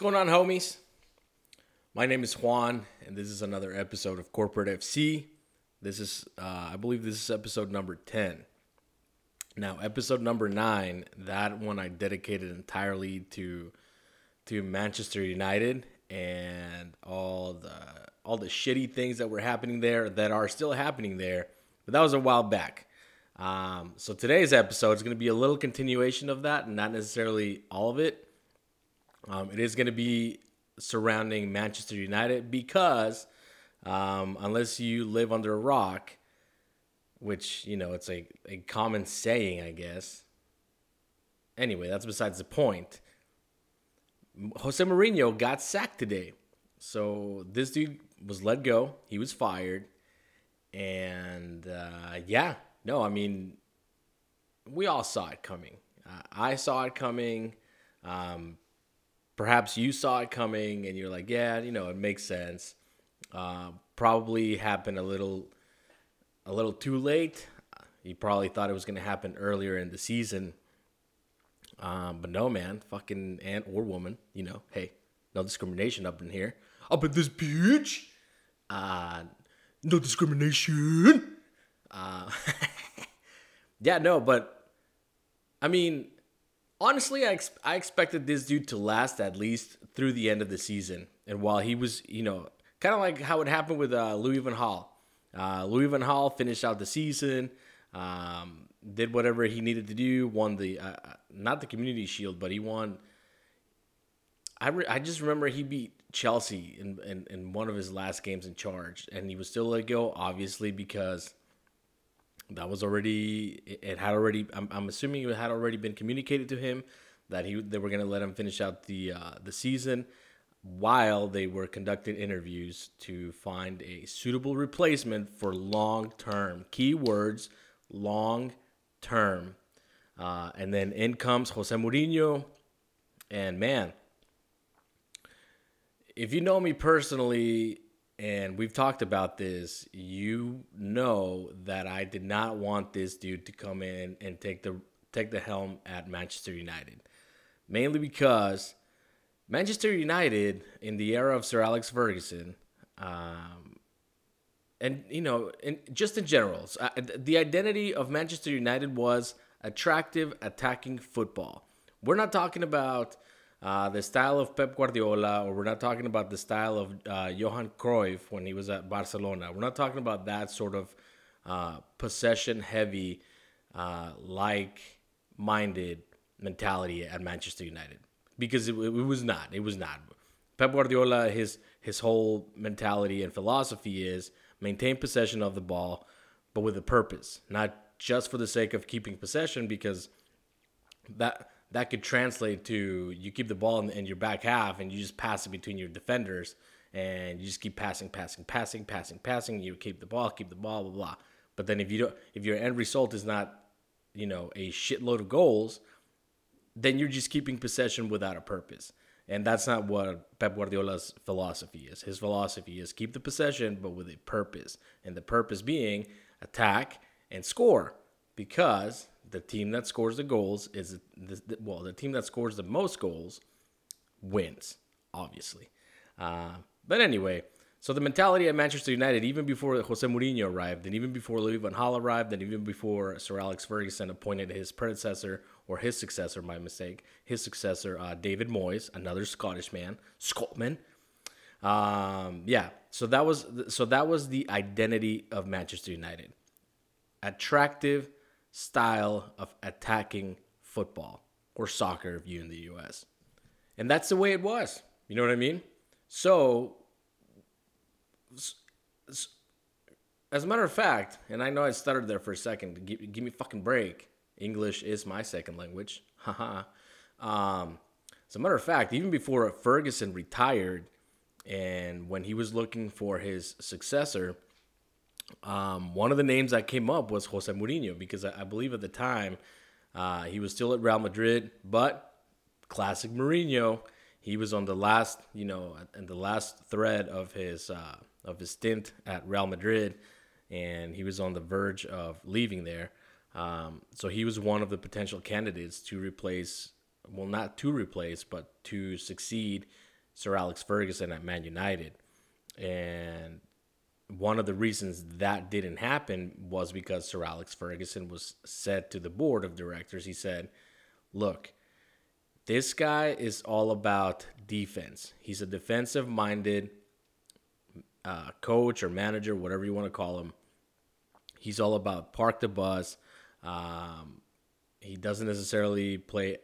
going on, homies? My name is Juan, and this is another episode of Corporate FC. This is, uh, I believe, this is episode number 10. Now, episode number nine, that one I dedicated entirely to to Manchester United and all the all the shitty things that were happening there that are still happening there. But that was a while back. Um, so today's episode is going to be a little continuation of that, and not necessarily all of it. Um, it is going to be surrounding Manchester United because um, unless you live under a rock, which you know it's a, a common saying, I guess. Anyway, that's besides the point. Jose Mourinho got sacked today. So this dude was let go. He was fired. And uh, yeah, no, I mean, we all saw it coming. Uh, I saw it coming. Um, perhaps you saw it coming and you're like, yeah, you know, it makes sense. Uh, probably happened a little a little too late. You probably thought it was going to happen earlier in the season. Um, but no, man, fucking ant or woman, you know, hey, no discrimination up in here. Up in this bitch. Uh, no discrimination. Uh, yeah, no, but I mean, honestly, I, ex- I expected this dude to last at least through the end of the season. And while he was, you know, kind of like how it happened with uh, Louis Van Gaal. Uh, Louis Van Gaal finished out the season, um, did whatever he needed to do, won the uh, not the Community Shield, but he won. I re- I just remember he beat Chelsea in, in in one of his last games in charge, and he was still let go, obviously because that was already it had already. I'm, I'm assuming it had already been communicated to him that he they were going to let him finish out the uh, the season while they were conducting interviews to find a suitable replacement for long term. Keywords long term. Uh, and then in comes Jose Mourinho. And man, if you know me personally, and we've talked about this, you know that I did not want this dude to come in and take the take the helm at Manchester United. Mainly because Manchester United in the era of Sir Alex Ferguson, um, and you know, in, just in general, uh, the identity of Manchester United was attractive attacking football. We're not talking about uh, the style of Pep Guardiola, or we're not talking about the style of uh, Johan Cruyff when he was at Barcelona. We're not talking about that sort of uh, possession heavy, uh, like minded mentality at Manchester United because it, it was not. It was not. Pep Guardiola, his his whole mentality and philosophy is maintain possession of the ball, but with a purpose, not just for the sake of keeping possession, because that that could translate to you keep the ball in, in your back half and you just pass it between your defenders and you just keep passing, passing, passing, passing, passing. You keep the ball, keep the ball, blah blah. But then if you don't, if your end result is not, you know, a shitload of goals, then you're just keeping possession without a purpose. And that's not what Pep Guardiola's philosophy is. His philosophy is keep the possession, but with a purpose. And the purpose being attack and score. Because the team that scores the goals is, the, well, the team that scores the most goals wins, obviously. Uh, but anyway, so the mentality at Manchester United, even before Jose Mourinho arrived, and even before Louis van Gaal arrived, and even before Sir Alex Ferguson appointed his predecessor or his successor, my mistake, his successor, uh, David Moyes, another Scottish man, Scotman. Um, yeah, so that was so that was the identity of Manchester United, attractive style of attacking football or soccer, if you in the U.S. And that's the way it was. You know what I mean? So, as a matter of fact, and I know I stuttered there for a second. Give, give me fucking break. English is my second language. Haha. um, as a matter of fact, even before Ferguson retired and when he was looking for his successor, um, one of the names that came up was Jose Mourinho because I, I believe at the time uh, he was still at Real Madrid, but classic Mourinho, he was on the last, you know, and the last thread of his uh, of his stint at Real Madrid, and he was on the verge of leaving there. Um, so he was one of the potential candidates to replace, well, not to replace, but to succeed Sir Alex Ferguson at Man United. And one of the reasons that didn't happen was because Sir Alex Ferguson was said to the board of directors, he said, Look, this guy is all about defense. He's a defensive minded uh, coach or manager, whatever you want to call him. He's all about park the bus. Um, he doesn't necessarily play,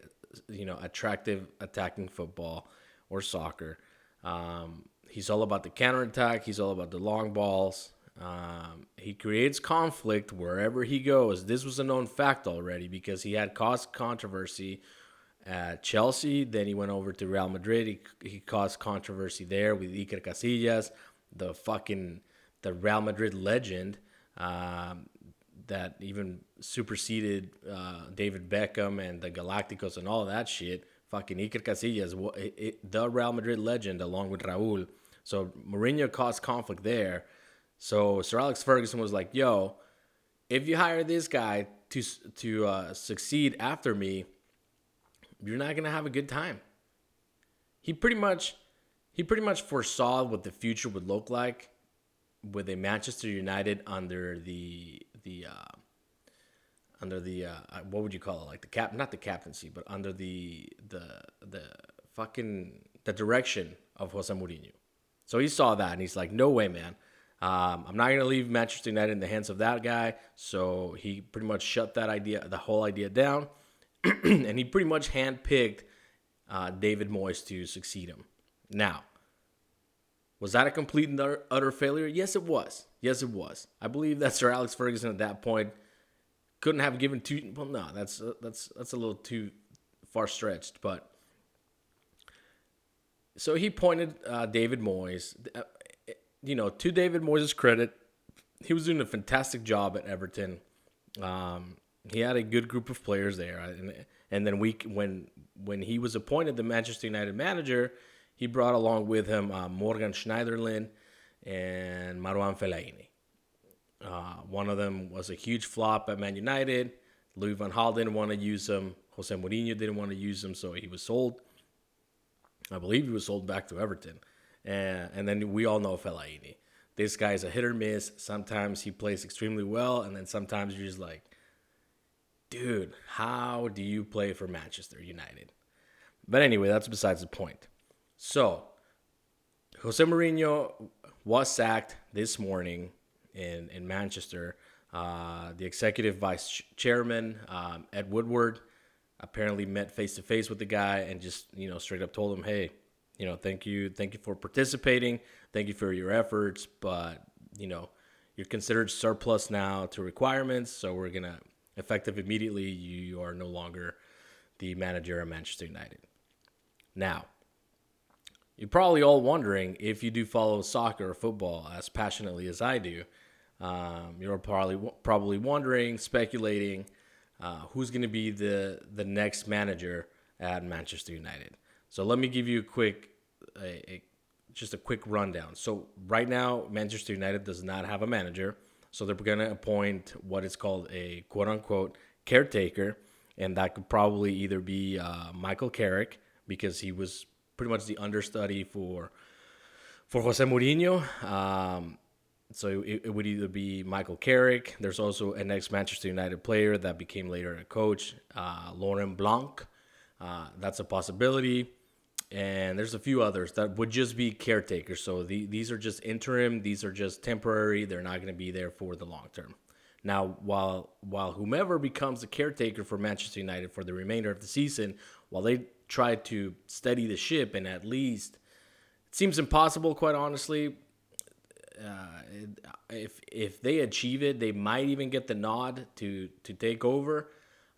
you know, attractive attacking football or soccer. Um, he's all about the counterattack. He's all about the long balls. Um, he creates conflict wherever he goes. This was a known fact already because he had caused controversy at Chelsea. Then he went over to Real Madrid. He, he caused controversy there with Iker Casillas, the fucking the Real Madrid legend um, that even superseded uh, David Beckham and the Galacticos and all that shit. Fucking Iker Casillas, the Real Madrid legend, along with Raúl. So Mourinho caused conflict there. So Sir Alex Ferguson was like, "Yo, if you hire this guy to to uh, succeed after me, you're not gonna have a good time." He pretty much he pretty much foresaw what the future would look like with a Manchester United under the the uh, under the uh, uh, what would you call it like the cap not the captaincy but under the the the fucking the direction of Jose Mourinho. So he saw that and he's like, no way, man. Um, I'm not gonna leave Manchester United in the hands of that guy. So he pretty much shut that idea, the whole idea down, and he pretty much handpicked uh, David Moyes to succeed him. Now, was that a complete and utter failure? Yes, it was. Yes, it was. I believe that Sir Alex Ferguson at that point couldn't have given two. Well, no, that's uh, that's that's a little too far stretched. But so he pointed uh, David Moyes. Uh, you know, to David Moyes' credit, he was doing a fantastic job at Everton. Um, he had a good group of players there, and and then we when when he was appointed the Manchester United manager, he brought along with him uh, Morgan Schneiderlin and Marouane Fellaini. Uh, one of them was a huge flop at Man United. Louis van Gaal didn't want to use him. Jose Mourinho didn't want to use him, so he was sold. I believe he was sold back to Everton. And, and then we all know Fellaini. This guy is a hit or miss. Sometimes he plays extremely well, and then sometimes you're just like, dude, how do you play for Manchester United? But anyway, that's besides the point. So, Jose Mourinho was sacked this morning in, in Manchester. Uh, the executive vice chairman, um, Ed Woodward, apparently met face to face with the guy and just, you know, straight up told him, hey, you know, thank you, thank you for participating, thank you for your efforts, but, you know, you're considered surplus now to requirements, so we're to, effective immediately, you are no longer the manager of Manchester United. Now, you're probably all wondering if you do follow soccer or football as passionately as I do. Um, you're probably probably wondering, speculating, uh, who's going to be the the next manager at Manchester United. So let me give you a quick, a, a, just a quick rundown. So right now, Manchester United does not have a manager, so they're going to appoint what is called a quote unquote caretaker, and that could probably either be uh, Michael Carrick because he was pretty much the understudy for for Jose Mourinho. Um, so it, it, would either be Michael Carrick. There's also an ex Manchester United player that became later a coach, uh, Laurent Blanc. Uh, that's a possibility. And there's a few others that would just be caretakers. So the, these are just interim. These are just temporary. They're not going to be there for the long term. Now, while while whomever becomes the caretaker for Manchester United for the remainder of the season, while they try to steady the ship and at least it seems impossible, quite honestly. Uh, if if they achieve it, they might even get the nod to to take over.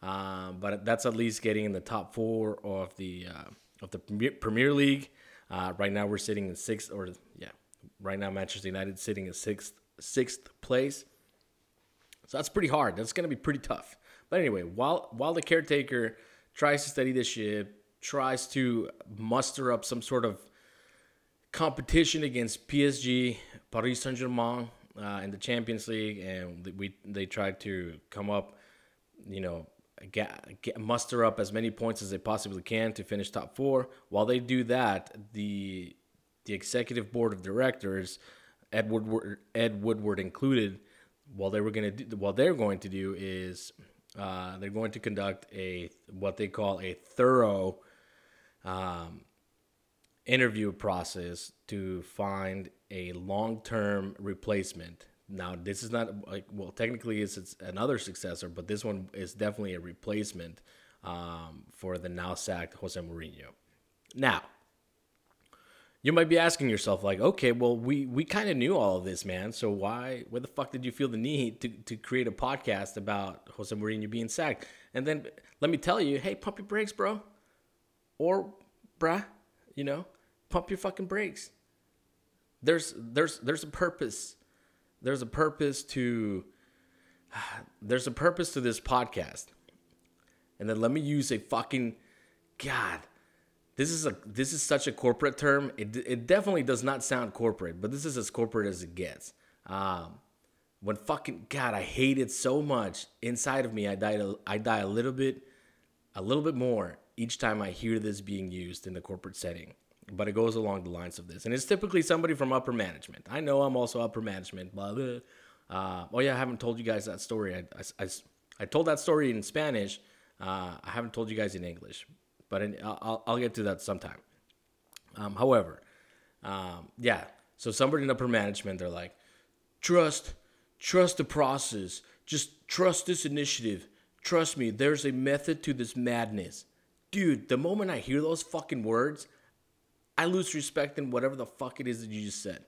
Um, but that's at least getting in the top four of the uh, of the Premier League. Uh, right now, we're sitting in sixth, or yeah, right now Manchester United sitting in sixth sixth place. So that's pretty hard. That's going to be pretty tough. But anyway, while while the caretaker tries to steady the ship, tries to muster up some sort of competition against PSG, Paris Saint Germain uh, in the Champions League, and we they tried to come up, you know, get, get, muster up as many points as they possibly can to finish top four. While they do that, the the executive board of directors, Ed Woodward, Ed Woodward included, while they were to do, what they're going to do is uh, they're going to conduct a what they call a thorough um, interview process to find a long-term replacement. Now, this is not like well, technically it's, it's another successor, but this one is definitely a replacement um, for the now sacked Jose Mourinho. Now, you might be asking yourself, like, okay, well, we we kind of knew all of this, man. So why, where the fuck did you feel the need to to create a podcast about Jose Mourinho being sacked? And then let me tell you, hey, pump your brakes, bro, or bruh, you know, pump your fucking brakes. There's there's there's a purpose. There's a purpose to there's a purpose to this podcast. And then let me use a fucking god. This is a this is such a corporate term. It it definitely does not sound corporate, but this is as corporate as it gets. Um, when fucking god, I hate it so much inside of me. I die I die a little bit, a little bit more each time I hear this being used in the corporate setting but it goes along the lines of this. And it's typically somebody from upper management. I know I'm also upper management, blah, blah. Uh, oh, yeah, I haven't told you guys that story. I, I, I, I told that story in Spanish. Uh, I haven't told you guys in English, but in, I'll, I'll get to that sometime. Um, however, um, yeah, so somebody in upper management, they're like, trust, trust the process. Just trust this initiative. Trust me, there's a method to this madness. Dude, the moment I hear those fucking words, I lose respect in whatever the fuck it is that you just said.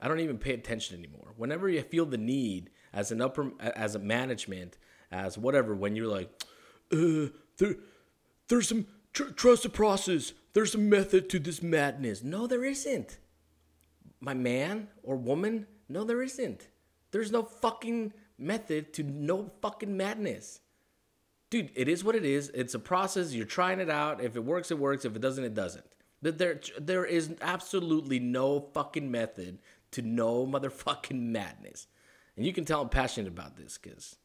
I don't even pay attention anymore. Whenever you feel the need as an upper, as a management, as whatever, when you're like, uh, there, there's some tr- trust the process. There's a method to this madness. No, there isn't. My man or woman, no, there isn't. There's no fucking method to no fucking madness. Dude, it is what it is. It's a process. You're trying it out. If it works, it works. If it doesn't, it doesn't. That there there is absolutely no fucking method to no motherfucking madness. And you can tell I'm passionate about this cuz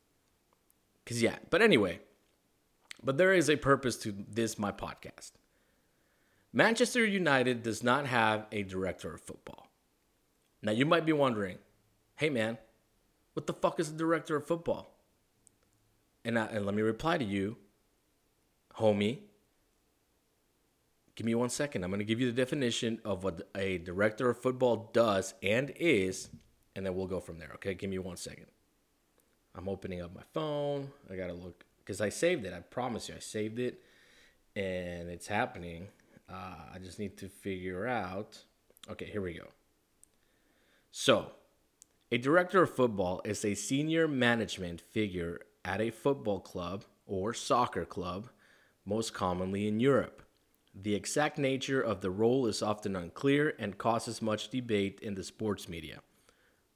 cuz yeah. But anyway, but there is a purpose to this my podcast. Manchester United does not have a director of football. Now you might be wondering, "Hey man, what the fuck is a director of football?" And I, and let me reply to you, homie, Give me one second. I'm going to give you the definition of what a director of football does and is, and then we'll go from there. Okay, give me one second. I'm opening up my phone. I got to look because I saved it. I promise you, I saved it and it's happening. Uh, I just need to figure out. Okay, here we go. So, a director of football is a senior management figure at a football club or soccer club, most commonly in Europe. The exact nature of the role is often unclear and causes much debate in the sports media.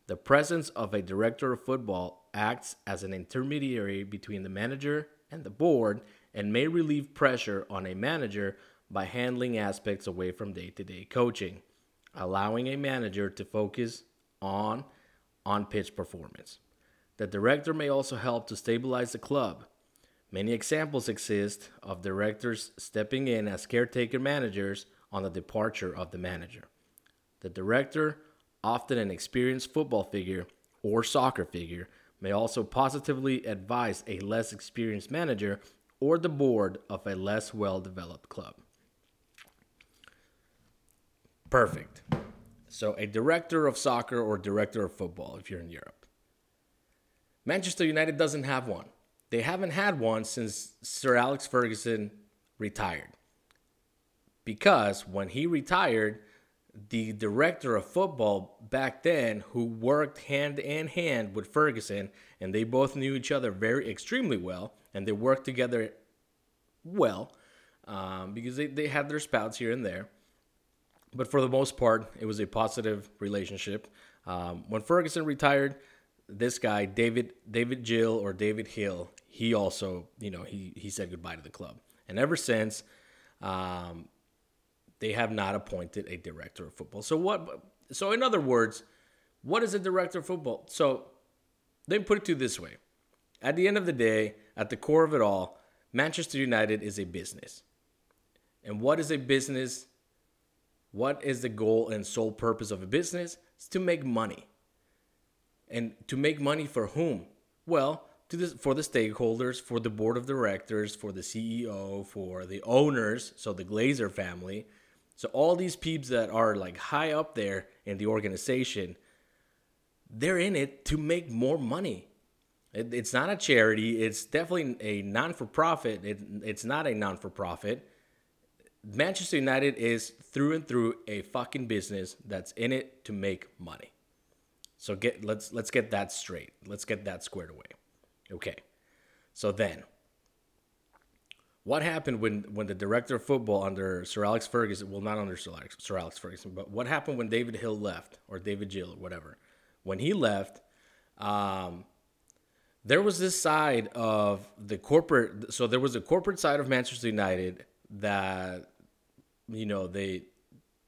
The presence of a director of football acts as an intermediary between the manager and the board and may relieve pressure on a manager by handling aspects away from day to day coaching, allowing a manager to focus on on pitch performance. The director may also help to stabilize the club, Many examples exist of directors stepping in as caretaker managers on the departure of the manager. The director, often an experienced football figure or soccer figure, may also positively advise a less experienced manager or the board of a less well developed club. Perfect. So, a director of soccer or director of football if you're in Europe. Manchester United doesn't have one. They haven't had one since Sir Alex Ferguson retired. Because when he retired, the director of football back then, who worked hand in hand with Ferguson, and they both knew each other very extremely well, and they worked together well um, because they, they had their spouts here and there. But for the most part, it was a positive relationship. Um, when Ferguson retired, this guy David David Gill or David Hill, he also you know he he said goodbye to the club, and ever since, um, they have not appointed a director of football. So what? So in other words, what is a director of football? So they put it to this way: at the end of the day, at the core of it all, Manchester United is a business. And what is a business? What is the goal and sole purpose of a business? It's to make money. And to make money for whom? Well, the, for the stakeholders, for the board of directors, for the CEO, for the owners, so the Glazer family. So all these peeps that are like high up there in the organization, they're in it to make more money. It, it's not a charity. It's definitely a non for profit. It, it's not a non for profit. Manchester United is through and through a fucking business that's in it to make money. So get let's let's get that straight. Let's get that squared away. Okay. So then what happened when when the director of football under Sir Alex Ferguson, well not under Sir Alex, Sir Alex Ferguson, but what happened when David Hill left or David Gill or whatever? When he left, um, there was this side of the corporate so there was a corporate side of Manchester United that you know they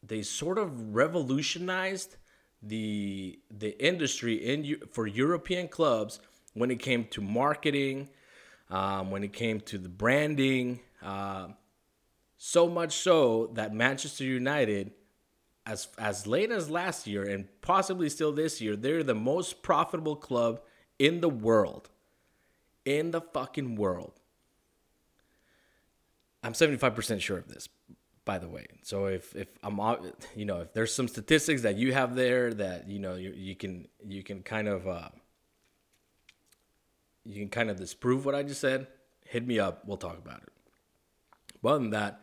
they sort of revolutionized the the industry in for European clubs when it came to marketing, um, when it came to the branding. Uh, so much so that Manchester United, as as late as last year and possibly still this year, they're the most profitable club in the world. In the fucking world. I'm 75% sure of this, by the way. So if if I'm you know, if there's some statistics that you have there that, you know, you, you can you can kind of uh, you can kind of disprove what I just said, hit me up, we'll talk about it. But than that,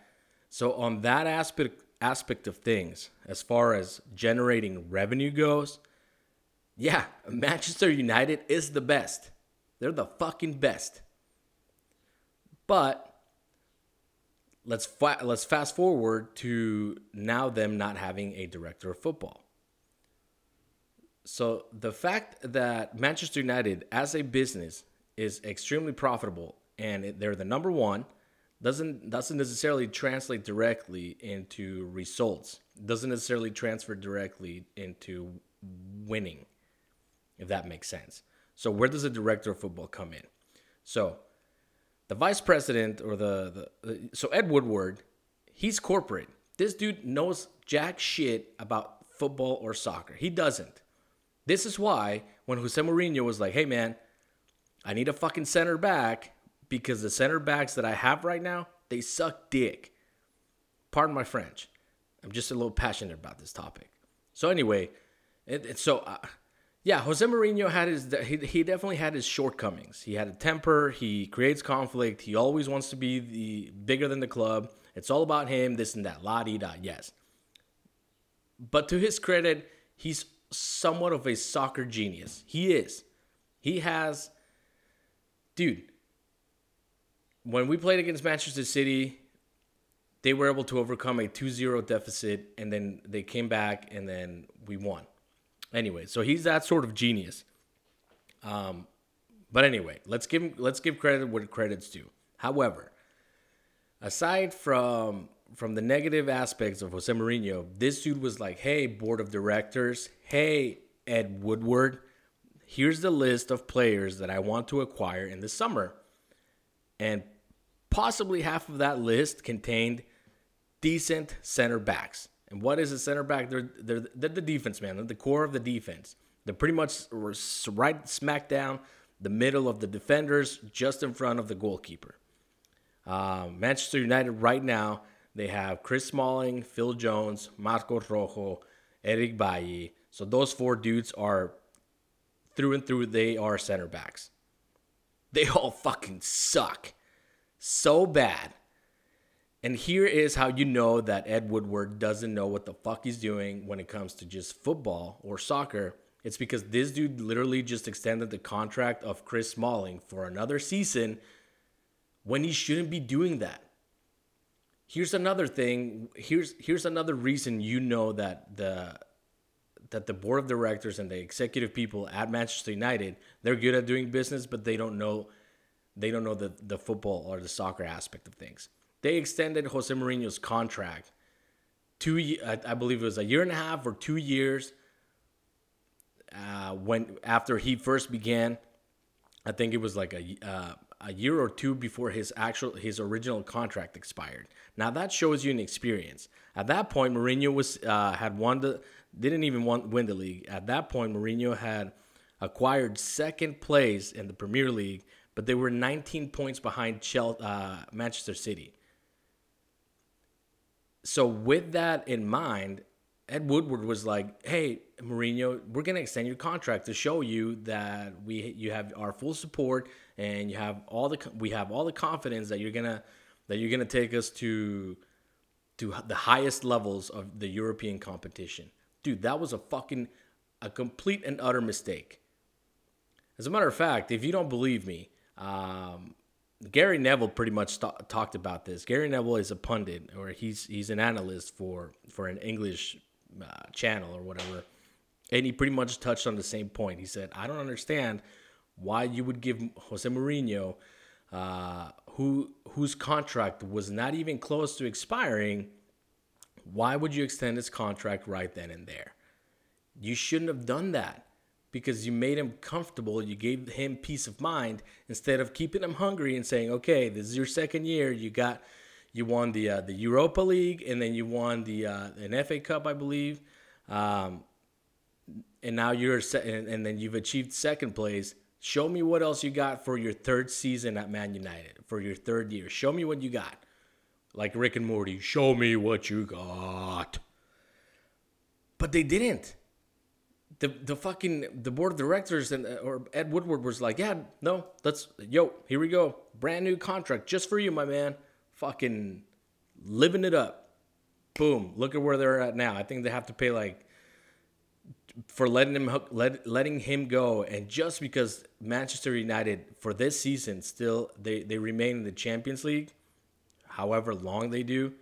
so on that aspect aspect of things, as far as generating revenue goes, yeah, Manchester United is the best. They're the fucking best. But let's fa- let's fast forward to now them not having a director of football. So the fact that Manchester United as a business is extremely profitable and they're the number 1 doesn't doesn't necessarily translate directly into results. Doesn't necessarily transfer directly into winning if that makes sense. So where does the director of football come in? So the vice president or the, the so Ed Woodward, he's corporate. This dude knows jack shit about football or soccer. He doesn't. This is why when Jose Mourinho was like, "Hey man, I need a fucking center back because the center backs that I have right now, they suck dick." Pardon my French. I'm just a little passionate about this topic. So anyway, it, it, so uh, yeah, Jose Mourinho had his he, he definitely had his shortcomings. He had a temper, he creates conflict, he always wants to be the bigger than the club. It's all about him, this and that, la di da, yes. But to his credit, he's somewhat of a soccer genius. He is. He has dude, when we played against Manchester City, they were able to overcome a 2-0 deficit and then they came back and then we won. Anyway, so he's that sort of genius. Um, but anyway, let's give him, let's give credit what credit's due. However, aside from from the negative aspects of Jose Mourinho, this dude was like, "Hey, board of directors, hey, Ed Woodward, here's the list of players that I want to acquire in the summer." And possibly half of that list contained decent center backs. And what is a center back? They're they're, they're the defense, man. They're the core of the defense. They're pretty much right smack down the middle of the defenders, just in front of the goalkeeper. Um, Manchester United right now they have Chris Smalling, Phil Jones, Marco Rojo, Eric Bailly. So those four dudes are through and through. They are center backs. They all fucking suck so bad and here is how you know that Ed Woodward doesn't know what the fuck he's doing when it comes to just football or soccer. It's because this dude literally just extended the contract of Chris Smalling for another season when he shouldn't be doing that. Here's another thing. Here's here's another reason you know that the that the board of directors and the executive people at Manchester United, they're good at doing business, but they don't know they don't know the, the football or the soccer aspect of things. They extended Jose Mourinho's contract two, I believe it was a year and a half or two years uh, when after he first began. I think it was like a uh, a year or two before his actual his original contract expired. Now that shows you an experience. At that point, Mourinho was uh, had won the didn't even want, win the league. At that point, Mourinho had acquired second place in the Premier League, but they were 19 points behind Chelsea, uh, Manchester City. So with that in mind, Ed Woodward was like, "Hey, Mourinho, we're gonna extend your contract to show you that we you have our full support and you have all the we have all the confidence that you're gonna that you're gonna take us to to the highest levels of the European competition." Dude, that was a fucking a complete and utter mistake. As a matter of fact, if you don't believe me, um, Gary Neville pretty much talked about this. Gary Neville is a pundit, or he's he's an analyst for for an English uh, channel or whatever, and he pretty much touched on the same point. He said, "I don't understand why you would give Jose Mourinho, uh, who whose contract was not even close to expiring, why would you extend his contract right then and there? You shouldn't have done that." Because you made him comfortable. You gave him peace of mind instead of keeping him hungry and saying, "Okay, this is your second year. You got, you won the uh, the Europa League, and then you won the uh, an FA Cup, I believe, um, and now you're se- and, and then you've achieved second place. Show me what else you got for your third season at Man United for your third year. Show me what you got." Like Rick and Morty, show me what you got. But they didn't the the fucking the board of directors and or Ed Woodward was like, yeah, no, let's yo, here we go, brand new contract just for you, my man. Fucking living it up. Boom. Look at where they're at now. I think they have to pay like for letting him let, letting him go, and just because Manchester United for this season still they they remain in the Champions League, however long they do,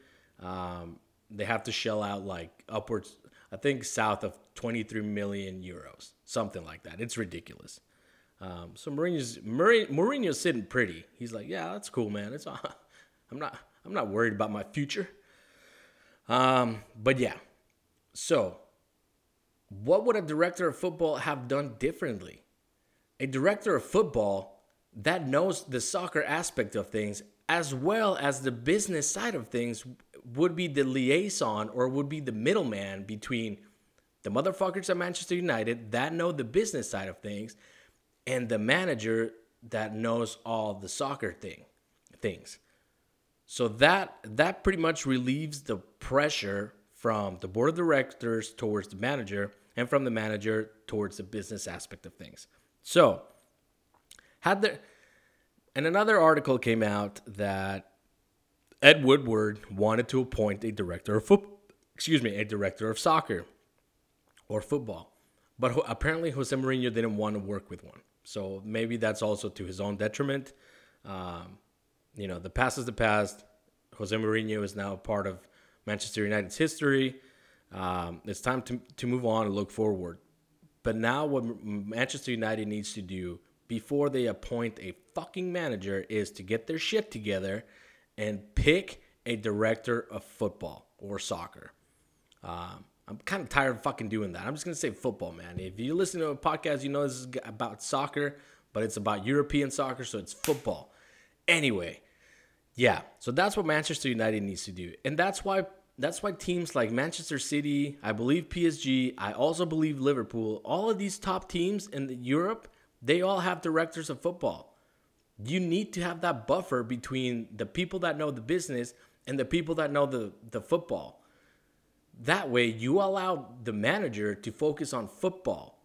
um, they have to shell out like upwards I think south of 23 million euros, something like that. It's ridiculous. Um, so Mourinho's Mourinho's sitting pretty. He's like, yeah, that's cool, man. It's I'm not I'm not worried about my future. Um, but yeah. So, what would a director of football have done differently? A director of football that knows the soccer aspect of things as well as the business side of things would be the liaison or would be the middleman between the motherfuckers at Manchester United that know the business side of things and the manager that knows all the soccer thing things. So that that pretty much relieves the pressure from the board of directors towards the manager and from the manager towards the business aspect of things. So had there and another article came out that Ed Woodward wanted to appoint a director of football, excuse me, a director of soccer or football. But apparently Jose Mourinho didn't want to work with one. So maybe that's also to his own detriment. Um, you know, the past is the past. Jose Mourinho is now part of Manchester United's history. Um, it's time to, to move on and look forward. But now, what Manchester United needs to do before they appoint a fucking manager is to get their shit together and pick a director of football or soccer. Um, I'm kind of tired of fucking doing that. I'm just gonna say football, man. If you listen to a podcast, you know this is about soccer, but it's about European soccer, so it's football. Anyway, yeah. So that's what Manchester United needs to do, and that's why that's why teams like Manchester City, I believe PSG, I also believe Liverpool, all of these top teams in Europe, they all have directors of football you need to have that buffer between the people that know the business and the people that know the, the football. That way, you allow the manager to focus on football.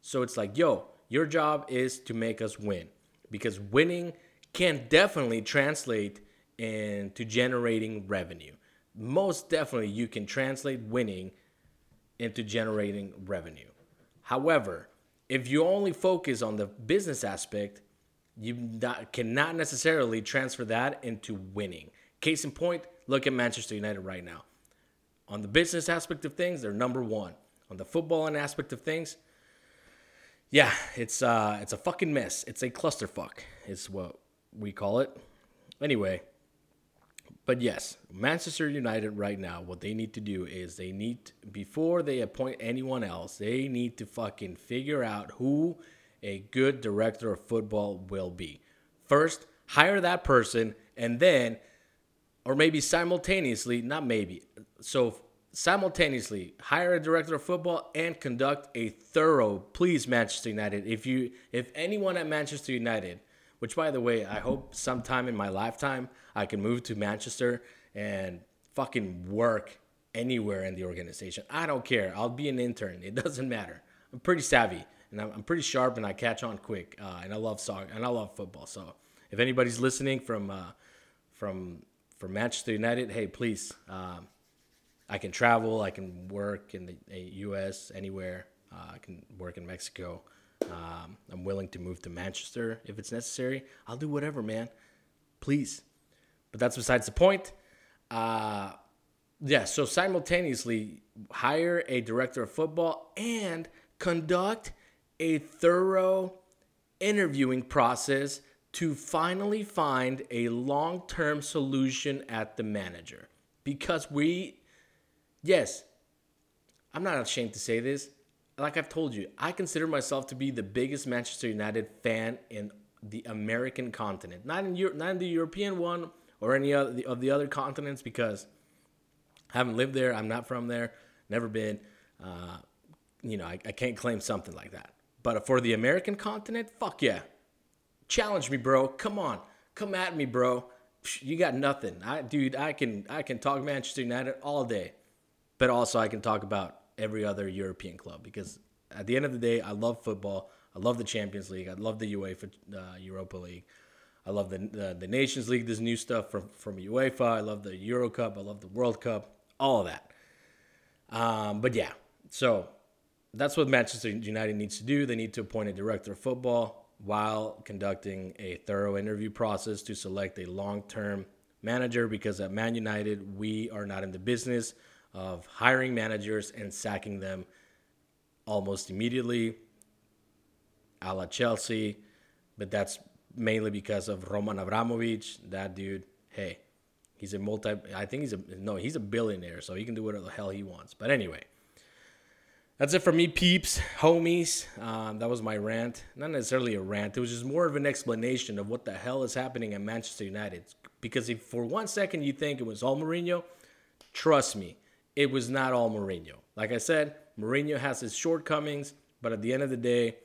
So it's like, yo, your job is to make us win because winning can definitely translate into generating revenue. Most definitely, you can translate winning into generating revenue. However, if you only focus on the business aspect, you not, cannot necessarily transfer that into winning. Case in point, look at Manchester United right now. On the business aspect of things, they're number one. On the footballing aspect of things, yeah, it's uh, it's a fucking mess. It's a clusterfuck. It's what we call it. Anyway, but yes, Manchester United right now, what they need to do is they need before they appoint anyone else, they need to fucking figure out who a good director of football will be. First, hire that person, and then, or maybe simultaneously, not maybe, so simultaneously hire a director of football and conduct a thorough please manchester united. If you if anyone at manchester united which by the way i hope sometime in my lifetime i can move to manchester and fucking work anywhere in the organization. I don't care. I'll be an intern. It doesn't matter. I'm pretty savvy and i'm, I'm pretty sharp and i catch on quick uh, and i love soccer and i love football so if anybody's listening from uh, from from manchester united hey please um, I can travel. I can work in the U.S. anywhere. Uh, I can work in Mexico. Um, I'm willing to move to Manchester if it's necessary. I'll do whatever, man. Please. But that's besides the point. Uh, yeah, so simultaneously hire a director of football and conduct a thorough interviewing process to finally find a long term solution at the manager. Because we yes, I'm not ashamed to say this. Like I've told you, I consider myself to be the biggest Manchester United fan in the American continent, not in Europe, not in the European one or any other of the other continents because I haven't lived there. I'm not from there. Never been. Uh, you know, I, I can't claim something like that. But for the American continent, fuck yeah. Challenge me, bro. Come on. Come at me, bro. You got nothing. I dude, I can I can talk Manchester United all day but also I can talk about every other European club because at the end of the day, I love football. I love the Champions League. I love the UEFA uh, Europa League. I love the, the, the Nations League. This new stuff from from UEFA. I love the Euro Cup. I love the World Cup. All of that. Um, but yeah, so that's what Manchester United needs to do. They need to appoint a director of football while conducting a thorough interview process to select a long term manager because at Man United, we are not in the business of hiring managers and sacking them almost immediately, a la Chelsea. But that's mainly because of Roman Abramovich. That dude, hey, he's a multi. I think he's a no, he's a billionaire, so he can do whatever the hell he wants. But anyway, that's it for me, peeps, homies. Um, that was my rant. Not necessarily a rant. It was just more of an explanation of what the hell is happening at Manchester United. Because if for one second you think it was all Mourinho, trust me, it was not all Mourinho. Like I said, Mourinho has his shortcomings, but at the end of the day,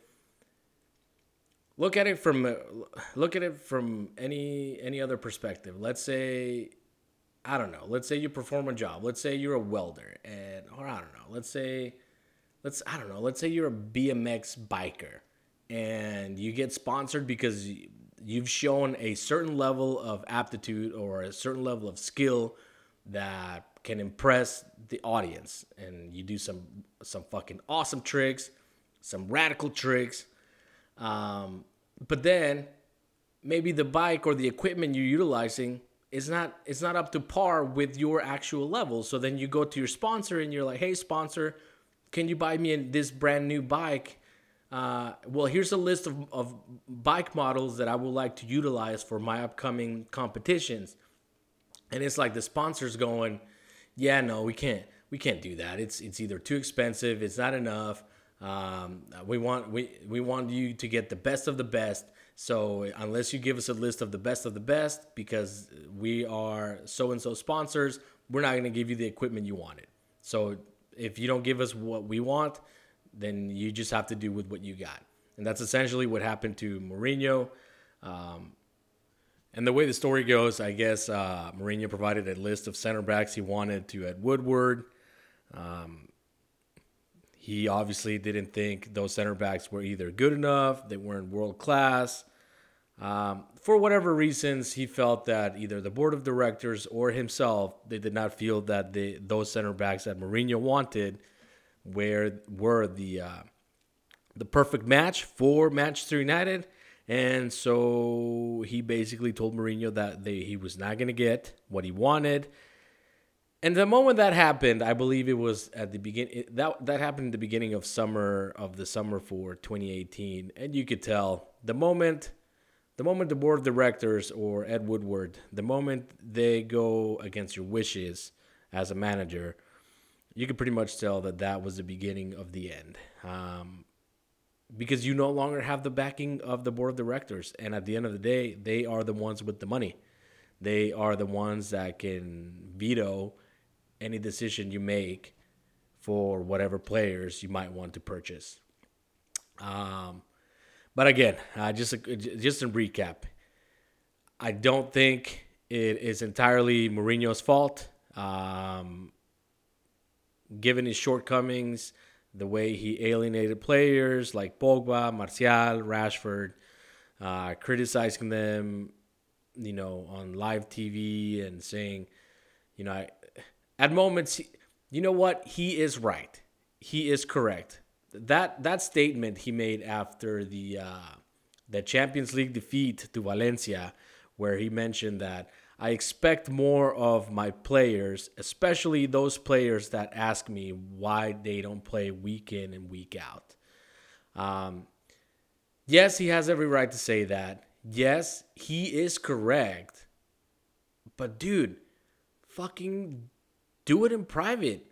look at it from look at it from any any other perspective. Let's say I don't know. Let's say you perform a job. Let's say you're a welder and or I don't know. Let's say let's I don't know. Let's say you're a BMX biker and you get sponsored because you've shown a certain level of aptitude or a certain level of skill that can impress the audience and you do some some fucking awesome tricks some radical tricks um, but then maybe the bike or the equipment you're utilizing is not it's not up to par with your actual level so then you go to your sponsor and you're like hey sponsor can you buy me this brand new bike uh, well here's a list of, of bike models that i would like to utilize for my upcoming competitions and it's like the sponsors going yeah, no, we can't. We can't do that. It's it's either too expensive. It's not enough. Um, we want we we want you to get the best of the best. So unless you give us a list of the best of the best, because we are so and so sponsors, we're not going to give you the equipment you wanted. So if you don't give us what we want, then you just have to do with what you got. And that's essentially what happened to Mourinho. Um, and the way the story goes, I guess uh, Mourinho provided a list of center backs he wanted to Ed Woodward. Um, he obviously didn't think those center backs were either good enough, they weren't world class. Um, for whatever reasons, he felt that either the board of directors or himself, they did not feel that the, those center backs that Mourinho wanted were, were the, uh, the perfect match for Manchester United and so he basically told Mourinho that they, he was not going to get what he wanted. And the moment that happened, I believe it was at the beginning. That that happened in the beginning of summer of the summer for 2018, and you could tell the moment, the moment the board of directors or Ed Woodward, the moment they go against your wishes as a manager, you could pretty much tell that that was the beginning of the end. Um, because you no longer have the backing of the board of directors. And at the end of the day, they are the ones with the money. They are the ones that can veto any decision you make for whatever players you might want to purchase. Um, but again, uh, just just in recap, I don't think it is entirely Mourinho's fault. Um, given his shortcomings, the way he alienated players like Pogba, Martial, Rashford, uh, criticizing them, you know, on live TV and saying, you know, I, at moments, you know what? He is right. He is correct. That that statement he made after the uh, the Champions League defeat to Valencia, where he mentioned that I expect more of my players, especially those players that ask me why they don't play week in and week out. Um, yes, he has every right to say that. Yes, he is correct. But, dude, fucking do it in private.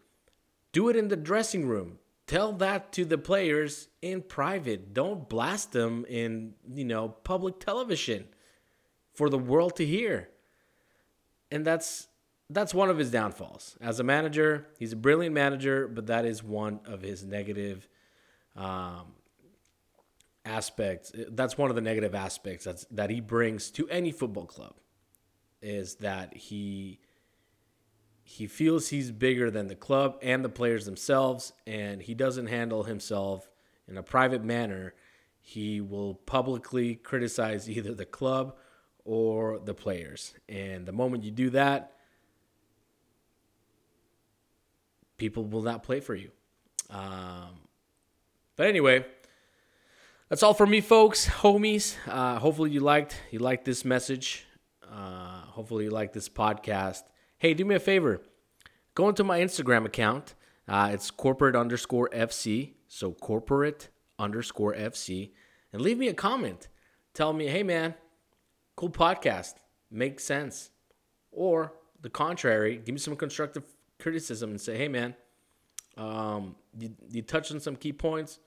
Do it in the dressing room. Tell that to the players in private. Don't blast them in, you know, public television for the world to hear and that's that's one of his downfalls as a manager. He's a brilliant manager, but that is one of his negative um, aspects. That's one of the negative aspects that's, that he brings to any football club is that he he feels he's bigger than the club and the players themselves, and he doesn't handle himself in a private manner. He will publicly criticize either the club or the players. And the moment you do that, people will not play for you. Um, but anyway, that's all for me, folks, homies. Uh, hopefully you liked you liked this message. Uh, hopefully you liked this podcast. Hey, do me a favor. Go into my Instagram account. Uh, it's corporate underscore FC. So corporate underscore FC. And leave me a comment. Tell me, hey man, cool podcast, makes sense. Or the contrary, give me some constructive criticism and say, hey man, um, you, you touched on some key points,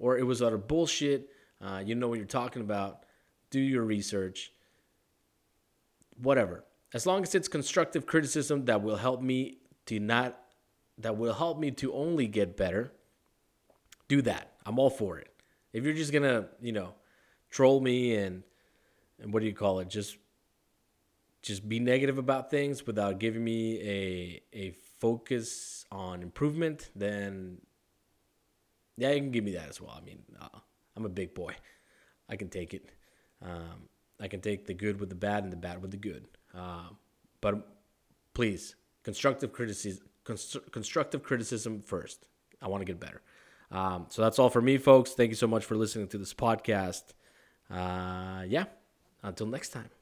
or it was utter bullshit. Uh, you know what you're talking about. Do your research. Whatever. As long as it's constructive criticism that will help me to not, that will help me to only get better, do that. I'm all for it. If you're just gonna, you know, troll me and and what do you call it? Just just be negative about things without giving me a a focus on improvement, then yeah, you can give me that as well. I mean, uh, I'm a big boy. I can take it. Um, I can take the good with the bad and the bad with the good. Uh, but please, constructive criticism, constru- constructive criticism first. I want to get better. Um, so that's all for me, folks. Thank you so much for listening to this podcast. Uh, yeah. Until next time.